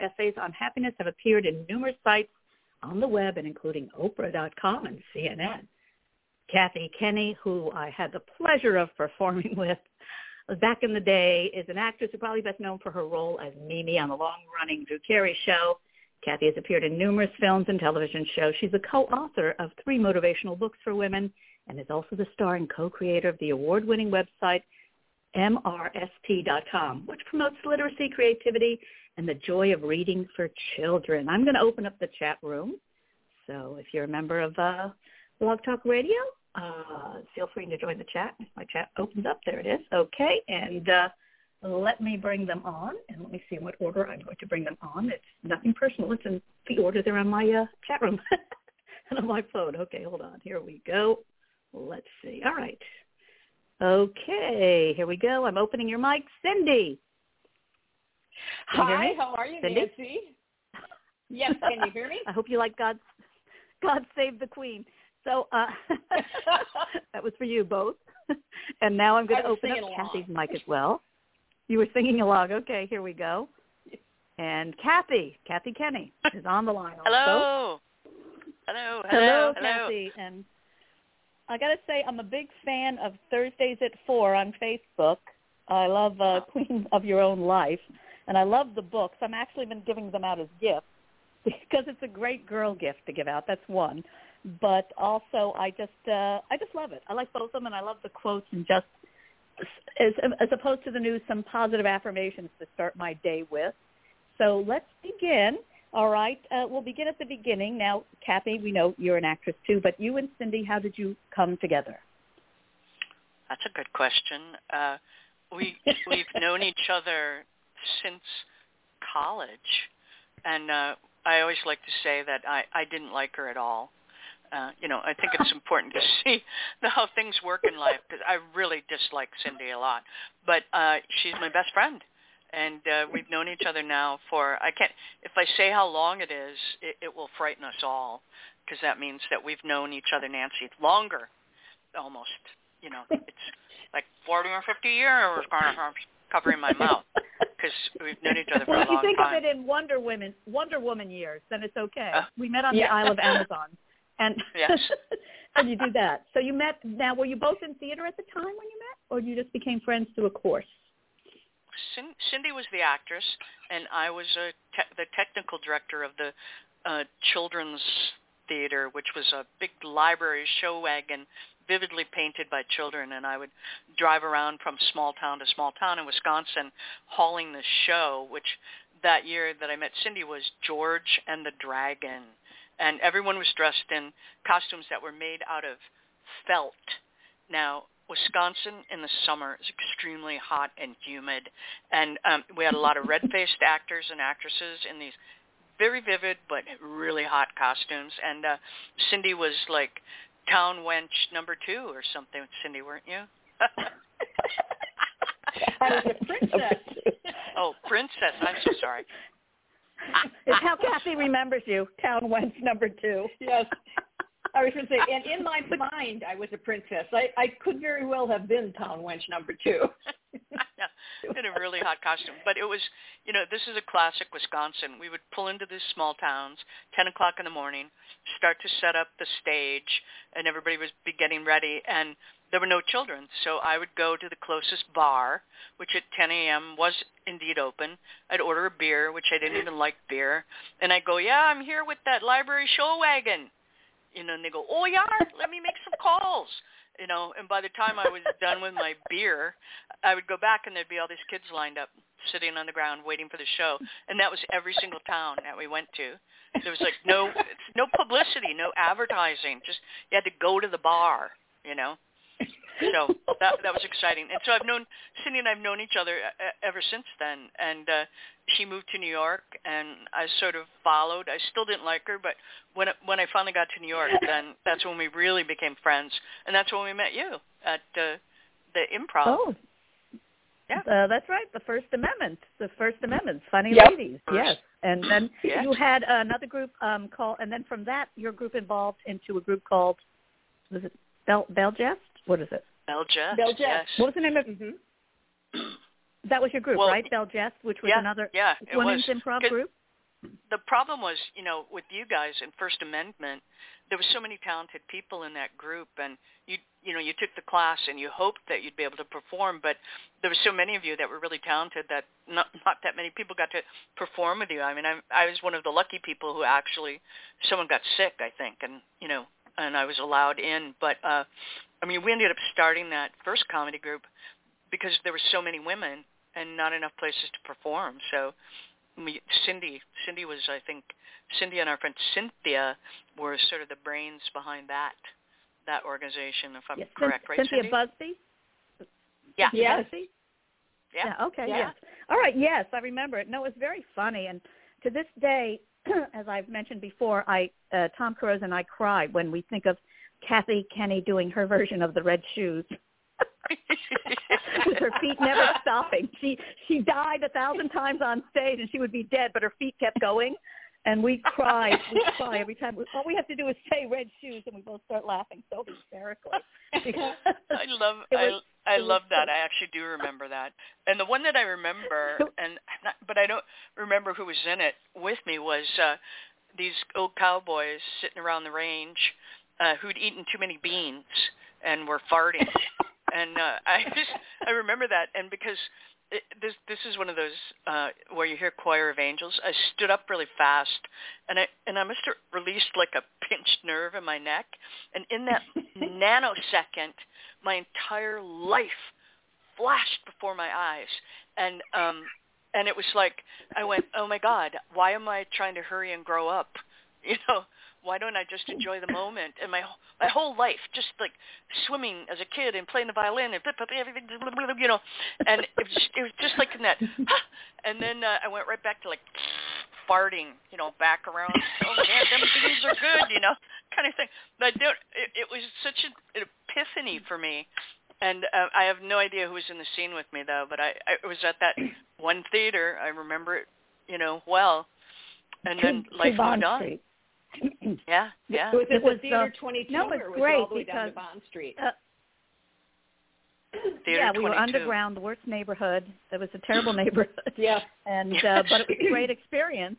essays on happiness have appeared in numerous sites on the web, and including Oprah.com and CNN. Kathy Kinney, who I had the pleasure of performing with back in the day, is an actress who probably best known for her role as Mimi on the long-running Drew Carey show. Kathy has appeared in numerous films and television shows. She's a co-author of three motivational books for women and is also the star and co-creator of the award-winning website mrsp.com, which promotes literacy, creativity, and the joy of reading for children. I'm going to open up the chat room. So if you're a member of uh, Blog Talk Radio, uh, feel free to join the chat. My chat opens up. There it is. Okay. And uh, let me bring them on. And let me see in what order I'm going to bring them on. It's nothing personal. It's in the order they're on my uh, chat room and on my phone. Okay, hold on. Here we go. Let's see. All right. Okay, here we go. I'm opening your mic. Cindy. Hi, how are you, Cindy? Nancy? Yes, can you hear me? I hope you like God's God Save the Queen. So uh, that was for you both. and now I'm going to open up along. Kathy's mic as well. You were singing along. Okay, here we go. And Kathy, Kathy Kinney is on the line. Hello. Hello. Hello, Hello. Kathy. And I got to say, I'm a big fan of Thursdays at 4 on Facebook. I love uh, Queen of Your Own Life, and I love the books. I'm actually been giving them out as gifts because it's a great girl gift to give out. That's one. But also, I just uh, I just love it. I like both of them, and I love the quotes and just as as opposed to the news, some positive affirmations to start my day with. So let's begin. All right, uh, we'll begin at the beginning. Now, Kathy, we know you're an actress too, but you and Cindy, how did you come together? That's a good question. Uh, we we've known each other since college, and uh, I always like to say that I I didn't like her at all. Uh, you know, I think it's important to see how things work in life because I really dislike Cindy a lot, but uh, she's my best friend, and uh, we've known each other now for I can't if I say how long it is, it, it will frighten us all because that means that we've known each other, Nancy, longer, almost. You know, it's like 40 or 50 years covering my mouth because we've known each other for well, a long time. if you think time. of it in Wonder Woman, Wonder Woman years, then it's okay. Uh, we met on yeah. the Isle of Amazon, and Yes. and you do that. So you met. Now, were you both in theater at the time when you met, or you just became friends through a course? Cindy was the actress, and I was a te- the technical director of the uh, children's theater, which was a big library show wagon vividly painted by children and I would drive around from small town to small town in Wisconsin hauling the show which that year that I met Cindy was George and the Dragon and everyone was dressed in costumes that were made out of felt. Now, Wisconsin in the summer is extremely hot and humid, and um, we had a lot of red-faced actors and actresses in these very vivid but really hot costumes. And uh, Cindy was like town wench number two or something. Cindy, weren't you? I was a princess. oh, princess. I'm so sorry. It's how Kathy remembers you, Town Wench number two. yes. I was going to say, and in my mind, I was a princess. I, I could very well have been town wench number two. yeah, in a really hot costume. But it was, you know, this is a classic Wisconsin. We would pull into these small towns, 10 o'clock in the morning, start to set up the stage, and everybody was be getting ready, and there were no children. So I would go to the closest bar, which at 10 a.m. was indeed open. I'd order a beer, which I didn't even like beer, and I'd go, yeah, I'm here with that library show wagon. You know, and they go, oh, yeah, let me make some calls you know, and by the time I was done with my beer, I would go back and there'd be all these kids lined up sitting on the ground waiting for the show. And that was every single town that we went to. There was like no no publicity, no advertising. Just you had to go to the bar, you know. So that that was exciting. And so I've known Cindy and I've known each other uh, ever since then. And uh she moved to New York and I sort of followed. I still didn't like her, but when when I finally got to New York, then that's when we really became friends. And that's when we met you at uh, the improv. Oh, Yeah. uh, that's right. The First Amendment. The First Amendment. Funny Yep. ladies. Yes. And then Yes. you had another group um, called, and then from that, your group evolved into a group called, was it Bell Bell Jest? What is it? Belgest. Belgest. Yes. What was the name of? hmm That was your group, Well, right? Bell Jest, which was yeah, another yeah, it women's was. improv 'Cause group. The problem was, you know, with you guys in First Amendment, there was so many talented people in that group, and you, you know, you took the class and you hoped that you'd be able to perform, but there were so many of you that were really talented that not not that many people got to perform with you. I mean, I, I was one of the lucky people who actually someone got sick, I think, and you know, and I was allowed in. But uh, I mean, we ended up starting that first comedy group because there were so many women and not enough places to perform. So we, Cindy, Cindy was, I think, Cindy and our friend Cynthia were sort of the brains behind that that organization, if I'm Yes, correct, Cyn- right, Cynthia Cindy? Busby. Yeah. Yes. Busby? Yeah. Okay. Yeah. Yes. All right. Yes, I remember it. No, it was very funny, and to this day, as I've mentioned before, I uh, Tom Cruise and I cry when we think of Kathy Kinney doing her version of the Red Shoes. with her feet never stopping. She she died a thousand times on stage, and she would be dead, but her feet kept going. And we cry, we cry every time. All we have to do is say red shoes, and we both start laughing so hysterically. I love It I I love that. so- I actually do remember that. And the one that I remember and not, but I don't remember who was in it with me was uh these old cowboys sitting around the range uh who'd eaten too many beans and were farting. and uh I just I remember that and because it, this this is one of those uh where you hear choir of angels. I stood up really fast and I and I must have released like a pinched nerve in my neck and in that nanosecond my entire life flashed before my eyes and um and it was like I went, "Oh my god, why am I trying to hurry and grow up?" You know, why don't I just enjoy the moment? And my my whole life, just like swimming as a kid and playing the violin and everything, you know, and it was just, it was just like in that, and then uh, I went right back to like farting, you know, back around. Oh man, them beans are good, you know, kind of thing. But it, it was such an, an epiphany for me. And uh, I have no idea who was in the scene with me though, but I, I was at that one theater. I remember it, you know, well. And then life to moved on. Street. Yeah, yeah. Was it, It was, Theater uh, 22 no, it's or was great it all the way down to because- Bond Street? Uh, Theater yeah, we were underground, the worst neighborhood. It was a terrible neighborhood, yeah. and uh, but it was a great experience.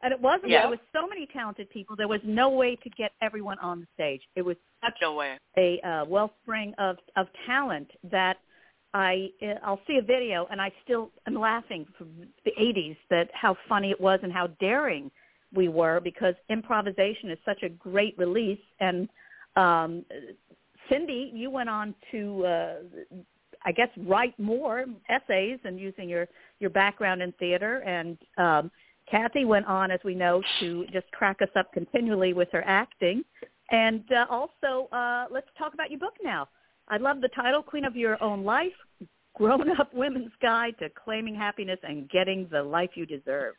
And it wasn't. Yeah. There was so many talented people. There was no way to get everyone on the stage. It was such No way. a uh, wellspring of of talent that I uh, I'll see a video and I still am laughing from the 80s that how funny it was and how daring we were because improvisation is such a great release and um Cindy you went on to uh I guess write more essays and using your your background in theater and um Kathy went on as we know to just crack us up continually with her acting and uh, also, uh, let's talk about your book now. I love the title, Queen of Your Own Life, Grown-Up Women's Guide to Claiming Happiness and Getting the Life You Deserve.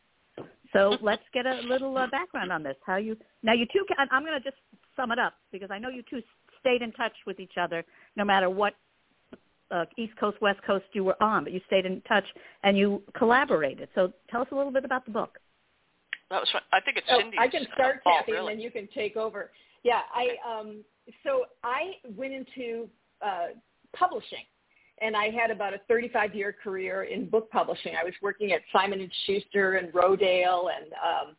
So let's get a little uh, background on this. How you now you two? Can, I'm going to just sum it up because I know you two stayed in touch with each other no matter what uh, East Coast West Coast you were on, but you stayed in touch and you collaborated. So tell us a little bit about the book. That was fun. I think it's Oh, Cindy's I can start, uh, fault, Kathy, really. and then you can take over. Yeah, I um, so I went into uh, publishing, and I had about a 35-year career in book publishing. I was working at Simon and Schuster and Rodale, and um,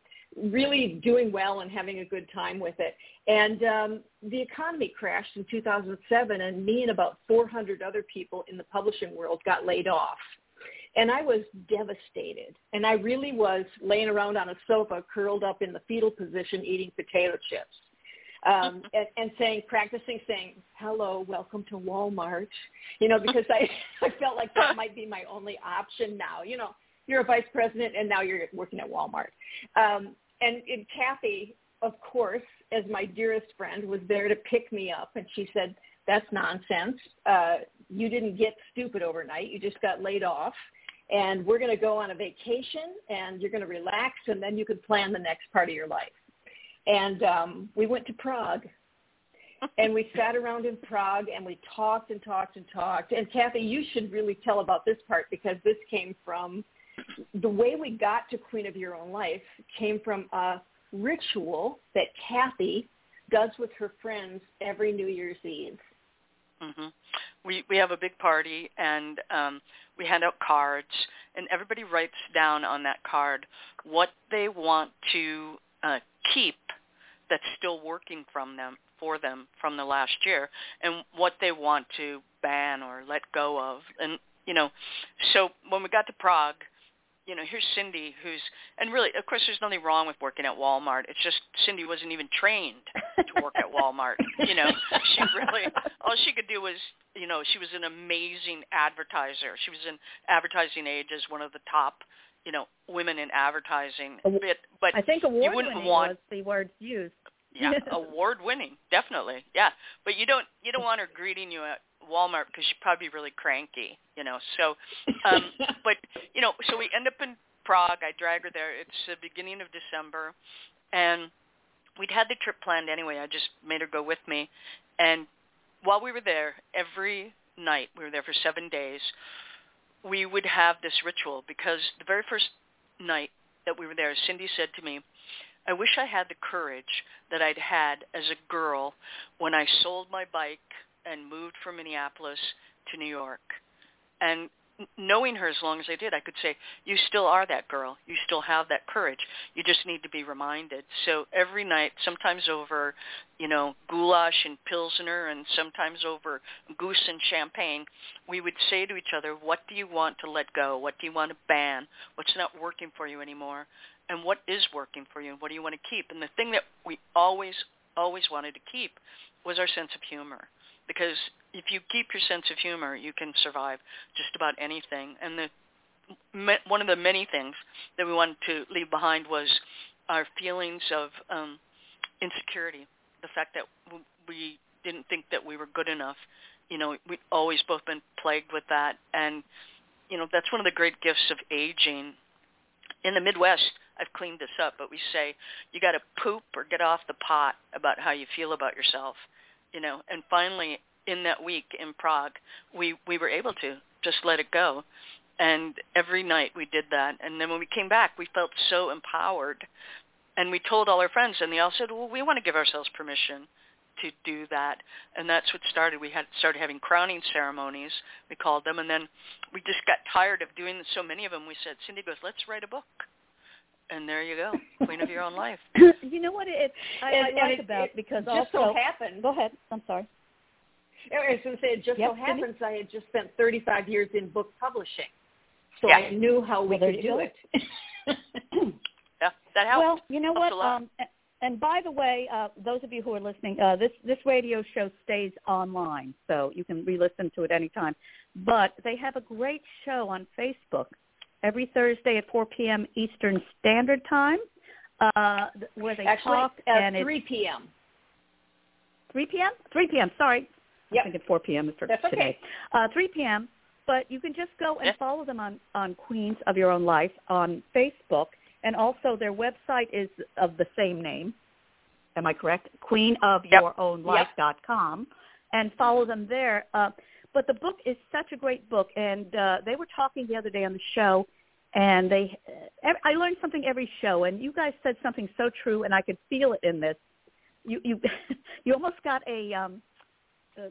really doing well and having a good time with it. And um, the economy crashed in 2007, and me and about 400 other people in the publishing world got laid off. And I was devastated. And I really was laying around on a sofa, curled up in the fetal position, eating potato chips. Um, and, and saying, practicing saying, hello, welcome to Walmart. You know, because I, I felt like that might be my only option now. You know, you're a vice president and now you're working at Walmart. Um, and, and Kathy, of course, as my dearest friend, was there to pick me up. And she said, that's nonsense. Uh, you didn't get stupid overnight. You just got laid off and we're going to go on a vacation and you're going to relax and then you can plan the next part of your life. And um, we went to Prague and we sat around in Prague and we talked and talked and talked. And Kathy, you should really tell about this part because this came from the way we got to Queen of Your Own Life came from a ritual that Kathy does with her friends every New Year's Eve. hmm We we have a big party and um, we hand out cards, and everybody writes down on that card what they want to uh, keep that's still working from them for them from the last year, and what they want to ban or let go of. And you know, so when we got to Prague, you know, here's Cindy who's, and really, of course, there's nothing wrong with working at Walmart. It's just Cindy wasn't even trained to work at Walmart. You know, she really, all she could do was, you know, she was an amazing advertiser. She was in advertising age as one of the top, you know, women in advertising. But, but I think award you wouldn't winning want, was the word used. yeah, award winning, definitely. Yeah, but you don't you don't want her greeting you at Walmart because she'd probably be really cranky, you know. So, um, but you know, so we end up in Prague. I drag her there. It's the beginning of December, and we'd had the trip planned anyway. I just made her go with me, and while we were there, every night we were there for seven days. We would have this ritual because the very first night that we were there, Cindy said to me, I wish I had the courage that I'd had as a girl when I sold my bike and moved from Minneapolis to New York. And knowing her as long as I did, I could say, you still are that girl. You still have that courage. You just need to be reminded. So every night, sometimes over, you know, goulash and pilsner and sometimes over goose and champagne, we would say to each other, what do you want to let go? What do you want to ban? What's not working for you anymore? And what is working for you? And What do you want to keep? And the thing that we always, always wanted to keep was our sense of humor because if you keep your sense of humor, you can survive just about anything. And the one of the many things that we wanted to leave behind was our feelings of um, insecurity, the fact that we didn't think that we were good enough. You know, we've always both been plagued with that, and you know that's one of the great gifts of aging. In the Midwest, I've cleaned this up, but we say you got to poop or get off the pot about how you feel about yourself you know, and finally in that week in Prague, we we were able to just let it go. And every night we did that. And then when we came back, we felt so empowered. And we told all our friends, and they all said, well, we want to give ourselves permission to do that. And that's what started. We had started having crowning ceremonies, we called them. And then we just got tired of doing so many of them. We said, Cindy goes, let's write a book and there you go, queen of your own life. you know what it I, and, I like it, about it because just also so happened. Go ahead. I'm sorry. I was going to say it just yep, so happens I had just spent 35 years in book publishing, so yeah. I knew how we well, could do it. yeah, that helped. Well, you know helped what? Um, and by the way, uh, those of you who are listening, uh, this this radio show stays online, so you can re-listen to it anytime. But they have a great show on Facebook every Thursday at 4 p.m. Eastern Standard Time, uh, where they Actually, talk at and 3 p.m. 3 p.m. 3 p.m. Sorry, Yep. I'm thinking 4 p.m. for That's okay. today. Uh, 3 p.m. But you can just go and follow them on on Queens of Your Own Life on Facebook, and also their website is of the same name. Am I correct? QueenofYourOwnLife.com, and follow them there. Uh, but the book is such a great book, and uh, they were talking the other day on the show, and they, uh, I learned something every show, and you guys said something so true, and I could feel it in this. You you you almost got a um, a,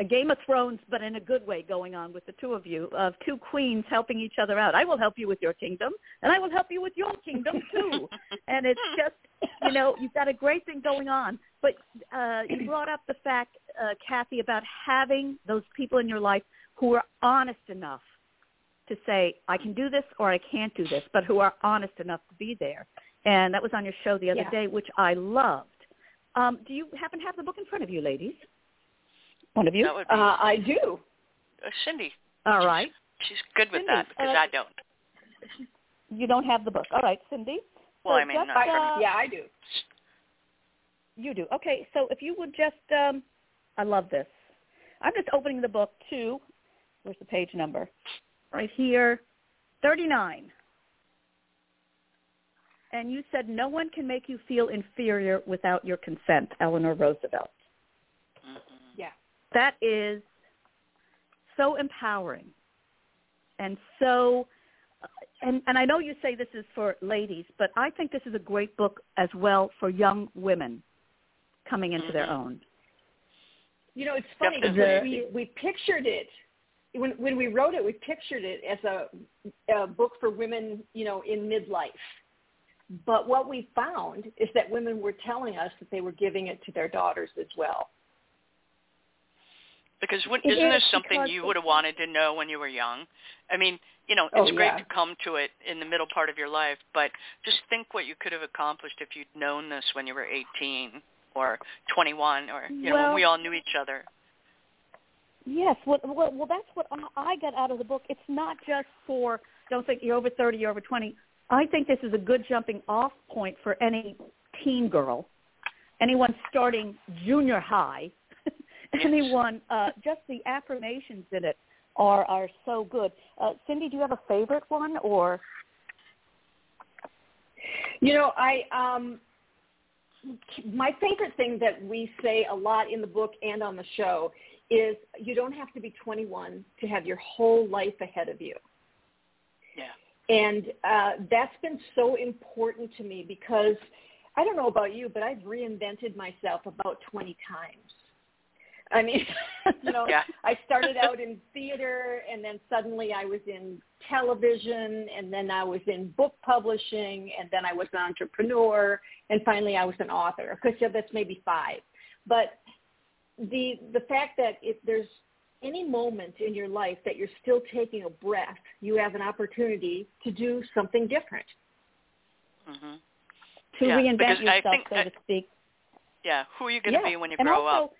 a Game of Thrones, but in a good way, going on with the two of you, of two queens helping each other out. I will help you with your kingdom, and I will help you with your kingdom too. and it's just, you know, you've got a great thing going on. But uh, you brought up the fact, uh, Kathy, about having those people in your life who are honest enough to say, I can do this or I can't do this, but who are honest enough to be there. And that was on your show the other Yeah. day, which I loved. Um, do you happen to have the book in front of you, ladies? One of you? That would be Uh, I do. uh, Cindy. All right. She's good with Cindy, that because uh, I don't. You don't have the book. All right, Cindy. Well, so I mean, just, not I, uh, yeah, I do. You do. Okay, so if you would just, um, I love this. I'm just opening the book to, where's the page number? Right here, 39. And you said no one can make you feel inferior without your consent, Eleanor Roosevelt. Mhm. Yeah. That is so empowering and so and and I know you say this is for ladies, but I think this is a great book as well for young women coming into their Mhm. own. You know, it's funny because we we pictured it when when we wrote it, we pictured it as a, a book for women, you know, in midlife. But what we found is that women were telling us that they were giving it to their daughters as well. Because when, isn't is this something you would have wanted to know when you were young? I mean, you know, it's oh, great yeah. to come to it in the middle part of your life, but just think what you could have accomplished if you'd known this when you were 18 or 21 or, you know, when we all knew each other. Yes, well, well, well, that's what I got out of the book. It's not just for don't think you're over 30, you're over 20. I think this is a good jumping off point for any teen girl, anyone starting junior high, anyone. Uh, just the affirmations in it are are so good. Uh, Cindy, do you have a favorite one or? You know, I um, my favorite thing that we say a lot in the book and on the show is you don't have to be 21 to have your whole life ahead of you. Yeah. And uh, that's been so important to me because I don't know about you, but I've reinvented myself about 20 times. I mean, you know, yeah. I started out in theater and then suddenly I was in television and then I was in book publishing and then I was an entrepreneur and finally I was an author. Of course, yeah, that's maybe five. But the the fact that if there's any moment in your life that you're still taking a breath, you have an opportunity to do something different. Mm-hmm. To yeah, reinvent yourself, so to speak. Yeah, who are you going to yeah. be when you grow also, up?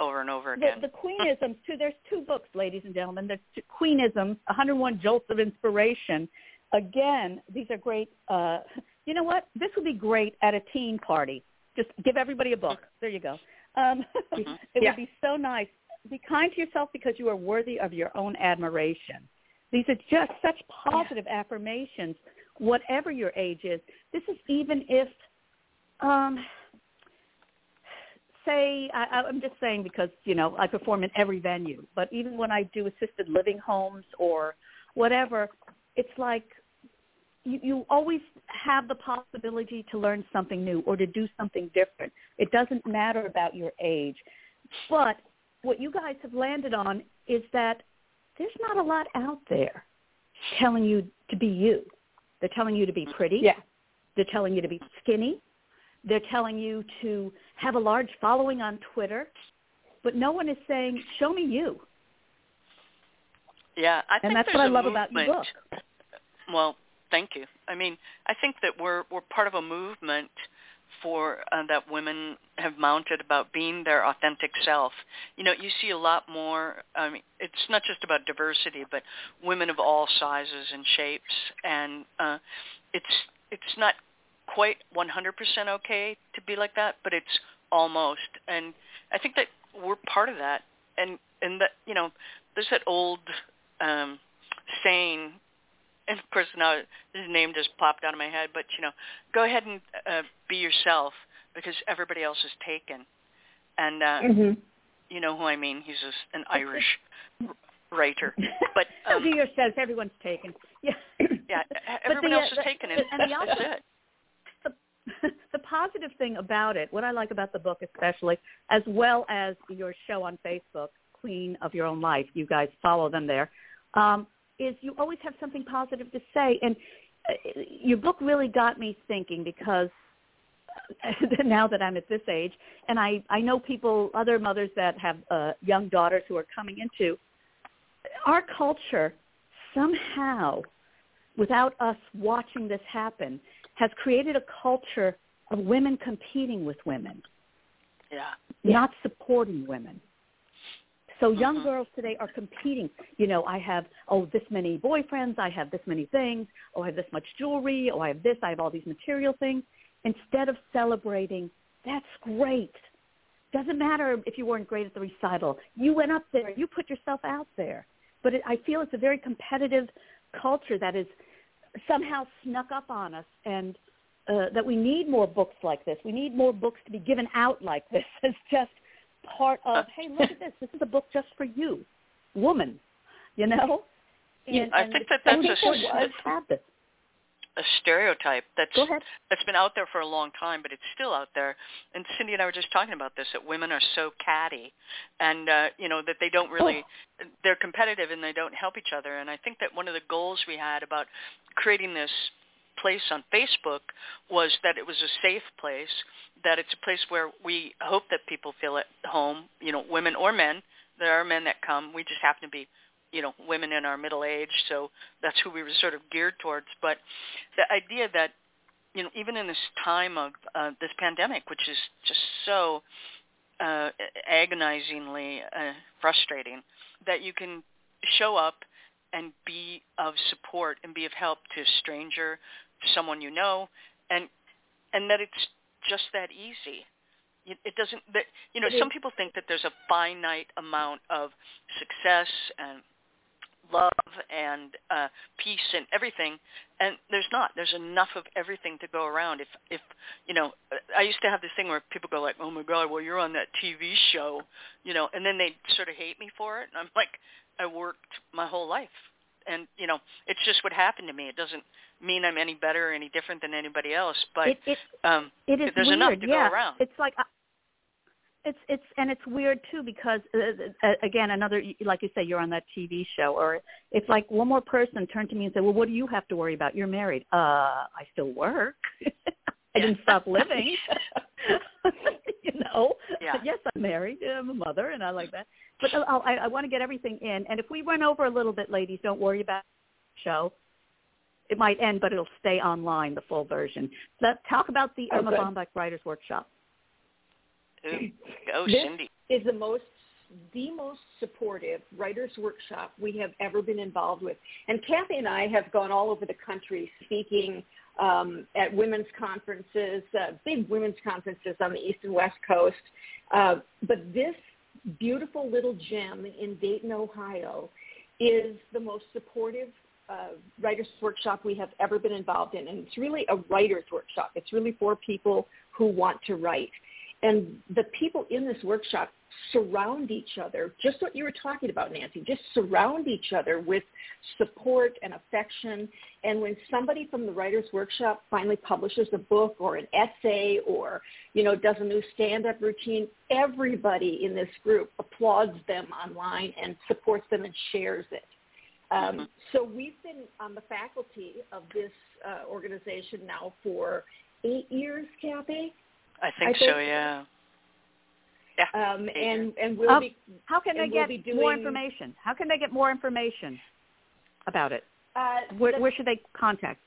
Over and over the, again. the Queenisms too. There's two books, ladies and gentlemen. There's two, Queenisms, 101 Jolts of Inspiration. Again, these are great. Uh, you know what? This would be great at a teen party. Just give everybody a book. There you go. Um, Mm-hmm. it Yeah. would be so nice. Be kind to yourself because you are worthy of your own admiration. These are just such positive affirmations, whatever your age is. This is even if, um, say, I, I'm just saying because, you know, I perform in every venue, but even when I do assisted living homes or whatever, it's like you, you always have the possibility to learn something new or to do something different. It doesn't matter about your age. But what you guys have landed on is that there's not a lot out there telling you to be you. They're telling you to be pretty. Yeah. They're telling you to be skinny. They're telling you to have a large following on Twitter. But no one is saying, show me you. Yeah, I think And that's what I love about your book. Well, thank you. I mean, I think that we're we're part of a movement for uh, that women have mounted about being their authentic self. You know, you see a lot more. I mean, it's not just about diversity, but women of all sizes and shapes, and uh, it's it's not quite 100% okay to be like that, but it's almost. And I think that we're part of that. And and that you know, there's that old um, saying and of course now his name just popped out of my head, but you know, go ahead and uh, be yourself because everybody else is taken. And uh, hmm you know who I mean? He's just an Irish writer. But um, Dia says everyone's taken. Yeah. yeah, everyone the, else uh, is taken, and, and the that's opposite- it. the, positive thing about it, what I like about the book especially, as well as your show on Facebook, Queen of Your Own Life, you guys follow them there, um, is you always have something positive to say. And uh, your book really got me thinking because now that I'm at this age, and I, I know people, other mothers that have uh, young daughters who are coming into, our culture somehow, without us watching this happen, has created a culture of women competing with women, Yeah. not supporting women. So young Mhm. girls today are competing. You know, I have, oh, this many boyfriends, I have this many things, oh, I have this much jewelry, oh, I have this, I have all these material things. Instead of celebrating, that's great. Doesn't matter if you weren't great at the recital. You went up there. You put yourself out there. But it, I feel it's a very competitive culture that is somehow snuck up on us and uh, that we need more books like this. We need more books to be given out like this as just part of, hey, look at this. This is a book just for you, woman, you know? And, I think that that's a people s- would have this. a stereotype that's that's been out there for a long time, but it's still out there. And Cindy and I were just talking about this that women are so catty, and uh, you know that they don't really Oh. they're competitive and they don't help each other. And I think that one of the goals we had about creating this place on Facebook was that it was a safe place, that it's a place where we hope that people feel at home, you know, women or men. There are men that come. We just happen to be, you know, women in our middle age, so that's who we were sort of geared towards. But the idea that, you know, even in this time of uh, this pandemic, which is just so uh, agonizingly uh, frustrating, that you can show up and be of support and be of help to a stranger, someone you know, and and that it's just that easy. It, it doesn't. That you know, some people think that there's a finite amount of success and love and uh, peace and everything, and there's not. There's enough of everything to go around. If if you know, I used to have this thing where people go like, "Oh my God, well you're on that TV show," you know, and then they sort of hate me for it, and I'm like, I worked my whole life, and you know, it's just what happened to me. It doesn't mean I'm any better or any different than anybody else, but it, it, um, it is there's weird. enough to go yeah. around. It's like uh, it's it's and it's weird too because uh, uh, again another like you say you're on that TV show or it's like one more person turned to me and said, "Well, what do you have to worry about? You're married." Uh, I still work. I didn't stop living. you know. Yeah. Yes, I'm married. I'm a mother, and I like that. But uh, I, I want to get everything in. And if we run over a little bit, ladies, don't worry about the show. It might end, but it'll stay online, the full version. Let's talk about the Erma Okay. Bombeck Writers Workshop. Ooh, go This Cindy. is the most the most supportive writers workshop we have ever been involved with. And Kathy and I have gone all over the country speaking um, at women's conferences, uh, big women's conferences on the East and West Coast. Uh, but this beautiful little gem in Dayton, Ohio, is the most supportive uh, writers workshop we have ever been involved in. And it's really a writers workshop. It's really for people who want to write. And the people in this workshop surround each other, just what you were talking about, Nancy, just surround each other with support and affection. And when somebody from the Writers Workshop finally publishes a book or an essay or, you know, does a new stand-up routine, everybody in this group applauds them online and supports them and shares it. Um, Mhm. So we've been on the faculty of this uh, organization now for eight years, Kathy. I think I so. Yeah. Yeah. Um, and and we'll Um, be How can they And we'll get be more information? How can they get more information about it? uh, Where, the- where should they contact?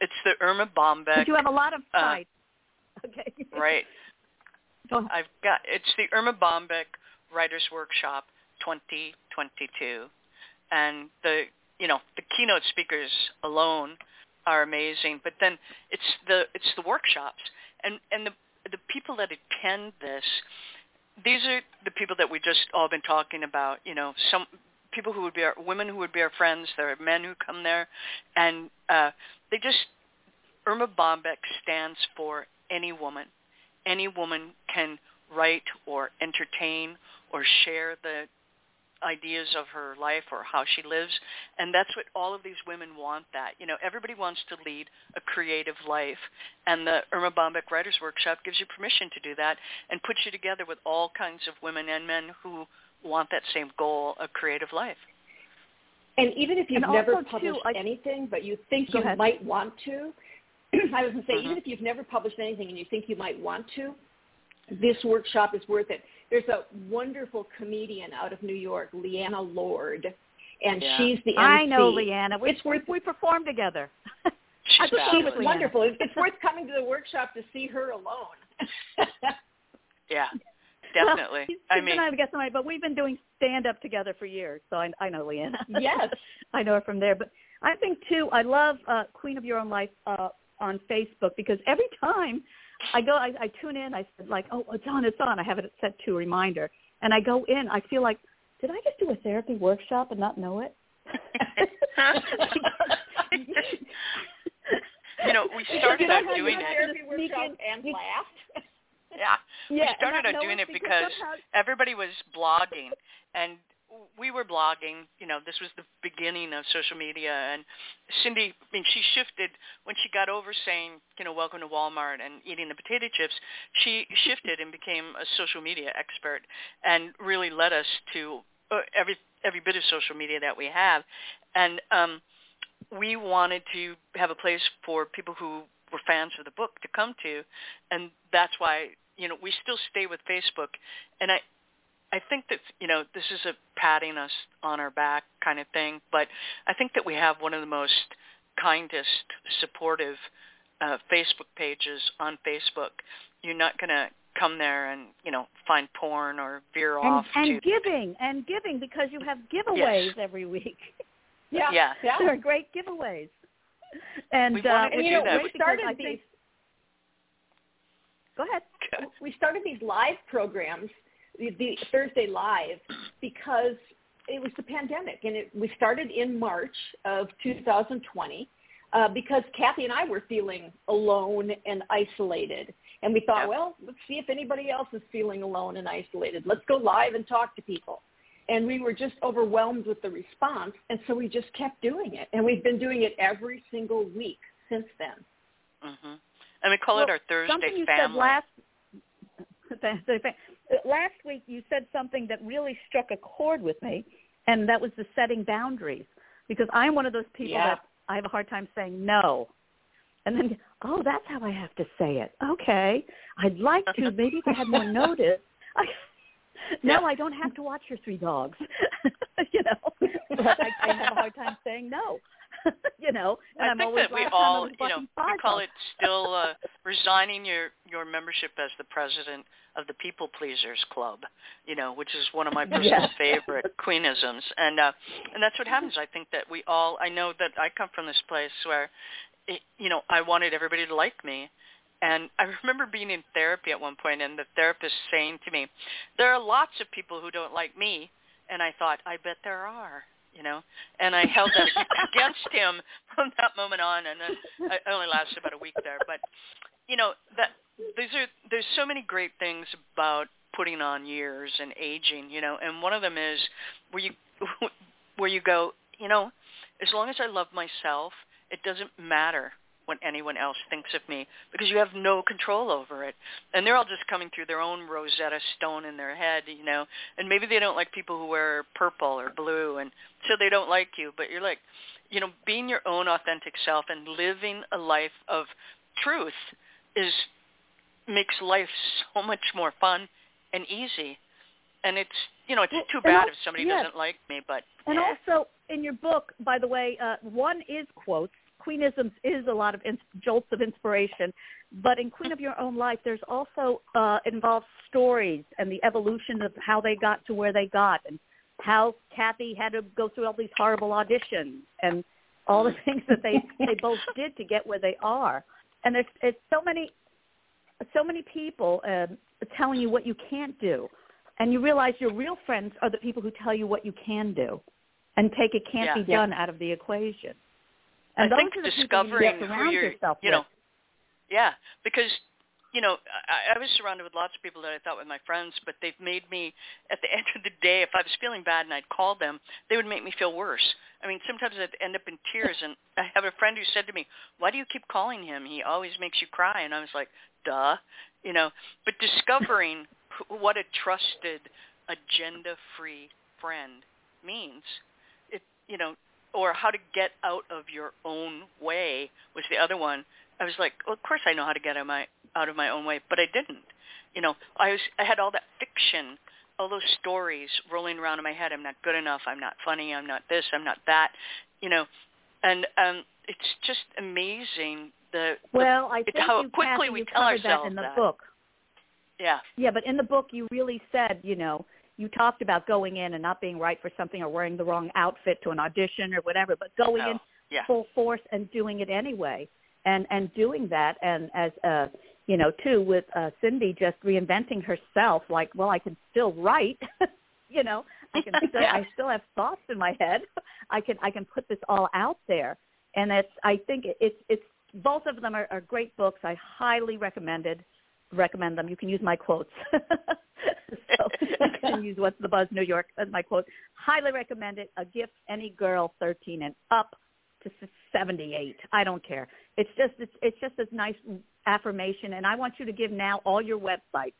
It's the Erma Bombeck. Because you have a lot of uh, sites. okay. right. Go. I've got it's the Erma Bombeck Writers Workshop 2022, and the you know the keynote speakers alone are amazing, but then it's the it's the workshops and and the the people that attend this. These are the people that we just all been talking about. You know, some people who would be our women who would be our friends. There are men who come there, and uh, they just Erma Bombeck stands for any woman any woman can write or entertain or share the ideas of her life or how she lives and that's what all of these women want that you know everybody wants to lead a creative life and the Erma Bombeck Writers Workshop gives you permission to do that and puts you together with all kinds of women and men who want that same goal a creative life and even if you've And never also, too, published I- anything, but you think you ahead. might want to, I was going to say, Mhm. even if you've never published anything and you think you might want to, this workshop is worth it. There's a wonderful comedian out of New York, Leighann Lord, and Yeah. she's the MC. I know, Leighann. We, It's worth we performed together. she's I thought she was Leighann. wonderful. It's it's worth coming to the workshop to see her alone. yeah definitely Well, she's I been mean on guest tonight, but we've been doing stand up together for years, so I, I know Leighann. yes. I know her from there. But I think too, I love uh, Queen of Your Own Life uh, on Facebook because every time I go, I, I tune in. I said like, oh, it's on, it's on. I have it set to reminder, and I go in. I feel like, did I just do a therapy workshop and not know it? you know, we started out doing it. therapy workshop in- and you- Yeah. yeah, we started out doing it because because everybody was blogging and we were blogging. You know, this was the beginning of social media, and Cindy, I mean, she shifted when she got over saying, you know, welcome to Walmart and eating the potato chips. She shifted and became a social media expert, and really led us to uh, every every bit of social media that we have, and um, we wanted to have a place for people who were fans of the book to come to, and that's why you know we still stay with Facebook, and I I think that you know this is a patting us on our back kind of thing, but I think that we have one of the most kindest, supportive uh, Facebook pages on Facebook. You're not going to come there and you know find porn or veer and, off and to giving and giving because you have giveaways Yes. every week. Yeah. Yeah. Yeah. They're great giveaways. And We wanted uh, to which do is that. We because started I think, these Go ahead. we started these live programs, the, Thursday Live, because it was the pandemic, and it, we started in March of 2020 uh, because Kathy and I were feeling alone and isolated, and we thought, Yeah. well, let's see if anybody else is feeling alone and isolated. Let's go live and talk to people. And we were just overwhelmed with the response, and so we just kept doing it, and we've been doing it every single week since then. Mm-hmm. and we call it our Thursday something you family. said last last week you said something that really struck a chord with me and that was the setting boundaries because I'm one of those people Yeah. that I have a hard time saying no. And then oh that's how I have to say it. Okay. I'd like to maybe if I had more notice. I, no, I don't have to watch your three dogs. you know. But I, I have a hard time saying no. you know, and I am think always that we last time I all, you know, we call it still uh, resigning your your membership as the president of the People Pleasers Club, you know, which is one of my personal Yeah. favorite queenisms, and uh, and that's what happens. I think that we all. I know that I come from this place where, it, you know, I wanted everybody to like me. And I remember being in therapy at one point and the therapist saying to me, there are lots of people who don't like me. And I thought, I bet there are you know. And I held that against him from that moment on, and then I only lasted about a week there. But you know that these are there's so many great things about putting on years and aging, you know. And one of them is where you where you go, you know, as long as I love myself, it doesn't matter what anyone else thinks of me because you have no control over it. And they're all just coming through their own Rosetta Stone in their head, you know. And maybe they don't like people who wear purple or blue and so they don't like you, but you're like, you know, being your own authentic self and living a life of truth is makes life so much more fun and easy. And it's, you know, it's Well, too bad al- if somebody yes. doesn't like me, but And eh. also in your book, by the way, uh, one is quotes. Queenisms is a lot of ins- jolts of inspiration, but in Queen of Your Own Life, there's also uh, involves stories and the evolution of how they got to where they got, and how Kathy had to go through all these horrible auditions and all the things that they they both did to get where they are. And there's it's so many so many people um, telling you what you can't do, and you realize your real friends are the people who tell you what you can do, and take it can't Yeah. be Yeah. done out of the equation. And I those think are the discovering people you who you're, yourself you know, with. yeah, because you know, I, I was surrounded with lots of people that I thought were my friends, but they've made me, at the end of the day, if I was feeling bad and I'd call them, they would make me feel worse. I mean, sometimes I'd end up in tears, and I have a friend who said to me, "Why do you keep calling him? He always makes you cry." And I was like, "Duh," you know. But discovering what a trusted, agenda-free friend means, it, you know, or how to get out of your own way was the other one. I was like, well, of course I know how to get out of my out of my own way, but I didn't. You know, I was I had all that fiction, all those stories rolling around in my head. I'm not good enough. I'm not funny. I'm not this. I'm not that. You know, and um, it's just amazing the, the Well, I think how you, quickly Kathy, we you tell covered that ourselves in the that. book. yeah Yeah, but in the book you really said, you know, you talked about going in and not being right for something or wearing the wrong outfit to an audition or whatever, but going oh, in yeah full force and doing it anyway. And and doing that and as uh you know, too with uh Cindy just reinventing herself like, well, I can still write, you know, I can still I still have thoughts in my head. I can I can put this all out there. And it's I think it's it's both of them are, are great books. I highly recommended recommend them. You can use my quotes. so, and use What's the Buzz New York as my quote. Highly recommend it. A gift any girl 13 and up to 78. I don't care. It's just it's, it's just this nice affirmation, and I want you to give now all your websites.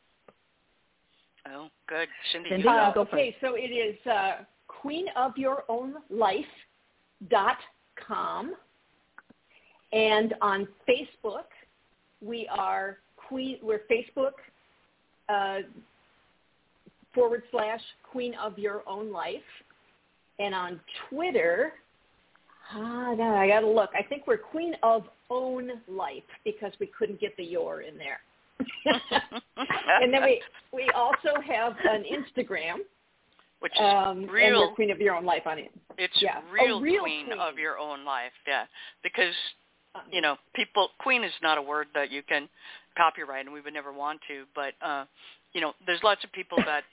Oh, good, Cindy. Cindy, you uh, go. okay, so it is uh, queenofyourownlife.com, and on Facebook we are queen. We're Facebook uh, forward slash Queen of Your Own Life, and on Twitter. Ah, no, I gotta look. I think we're Queen of Own Life because we couldn't get the your in there. and then we we also have an Instagram, which is um, real. Queen of Your Own Life on it. It's yeah. real, real queen, queen, of your own life, yeah. Because Uh, you know, people queen is not a word that you can copyright, and we would never want to. But uh, you know, there's lots of people that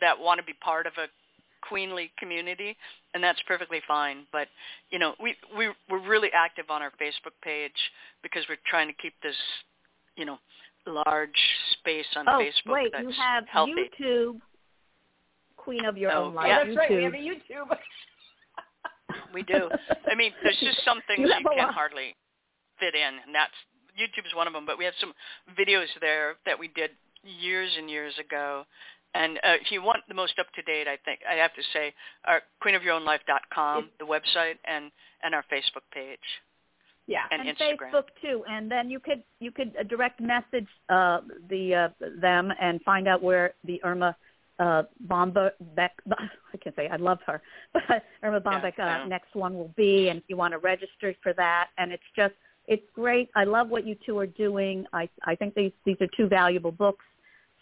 that want to be part of a queenly community, and that's perfectly fine. But you know, we we we're really active on our Facebook page because we're trying to keep this, you know, large space on oh, Facebook wait, that's you have healthy. YouTube, Queen of Your Oh, Own Life. yeah. Oh, that's right. We have a YouTube. YouTube. We do. I mean, there's just some things You you, can lot. hardly fit in, and that's YouTube's one of them. But we have some videos there that we did years and years ago. And uh, if you want the most up to date, I think I have to say our queenofyourownlife.com, the website, and and our Facebook page Yeah. and, and Facebook too. And then you could you could uh, direct message uh, the uh, them and find out where the Erma uh, Bomba Beck. I can't say I love her, but Erma Bombeck I uh, next one will be. And if you want to register for that, and it's just it's great. I love what you two are doing. I I think these these are two valuable books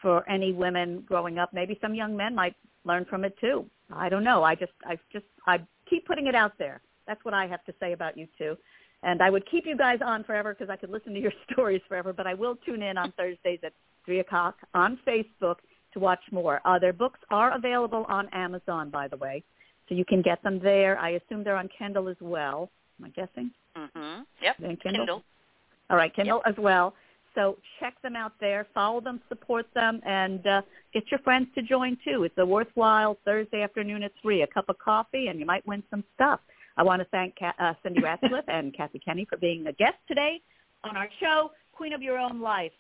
for any women growing up. Maybe some young men might learn from it too. I don't know. I just I just I keep putting it out there. That's what I have to say about you two. And I would keep you guys on forever because I could listen to your stories forever. But I will tune in on Thursdays at three o'clock on Facebook to watch more. Uh, their books are available on Amazon, by the way, so you can get them there. I assume they're on Kindle as well. Am I guessing? Mm-hmm. Yep. Kindle. Kindle. All right, Kindle as well. So check them out there, follow them, support them, and uh, get your friends to join too. It's a worthwhile Thursday afternoon at three. A cup of coffee, and you might win some stuff. I want to thank uh, Cindy Ratzlaff and Kathy Kinney for being a guest today on our show, Queen of Your Own Life,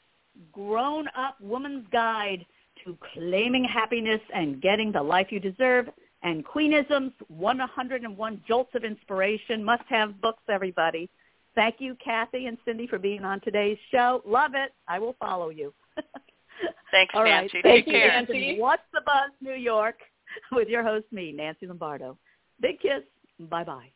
grown-up woman's guide to claiming happiness and getting the life you deserve, and Queenisms 101 jolts of inspiration. Must-have books, everybody. Thank you, Kathy and Cindy, for being on today's show. Love it. I will follow you. Thanks, All right. Nancy. Thank Take you, care. Nancy. What's the Buzz, New York, with your host, me, Nancy Lombardo. Big kiss. Bye-bye.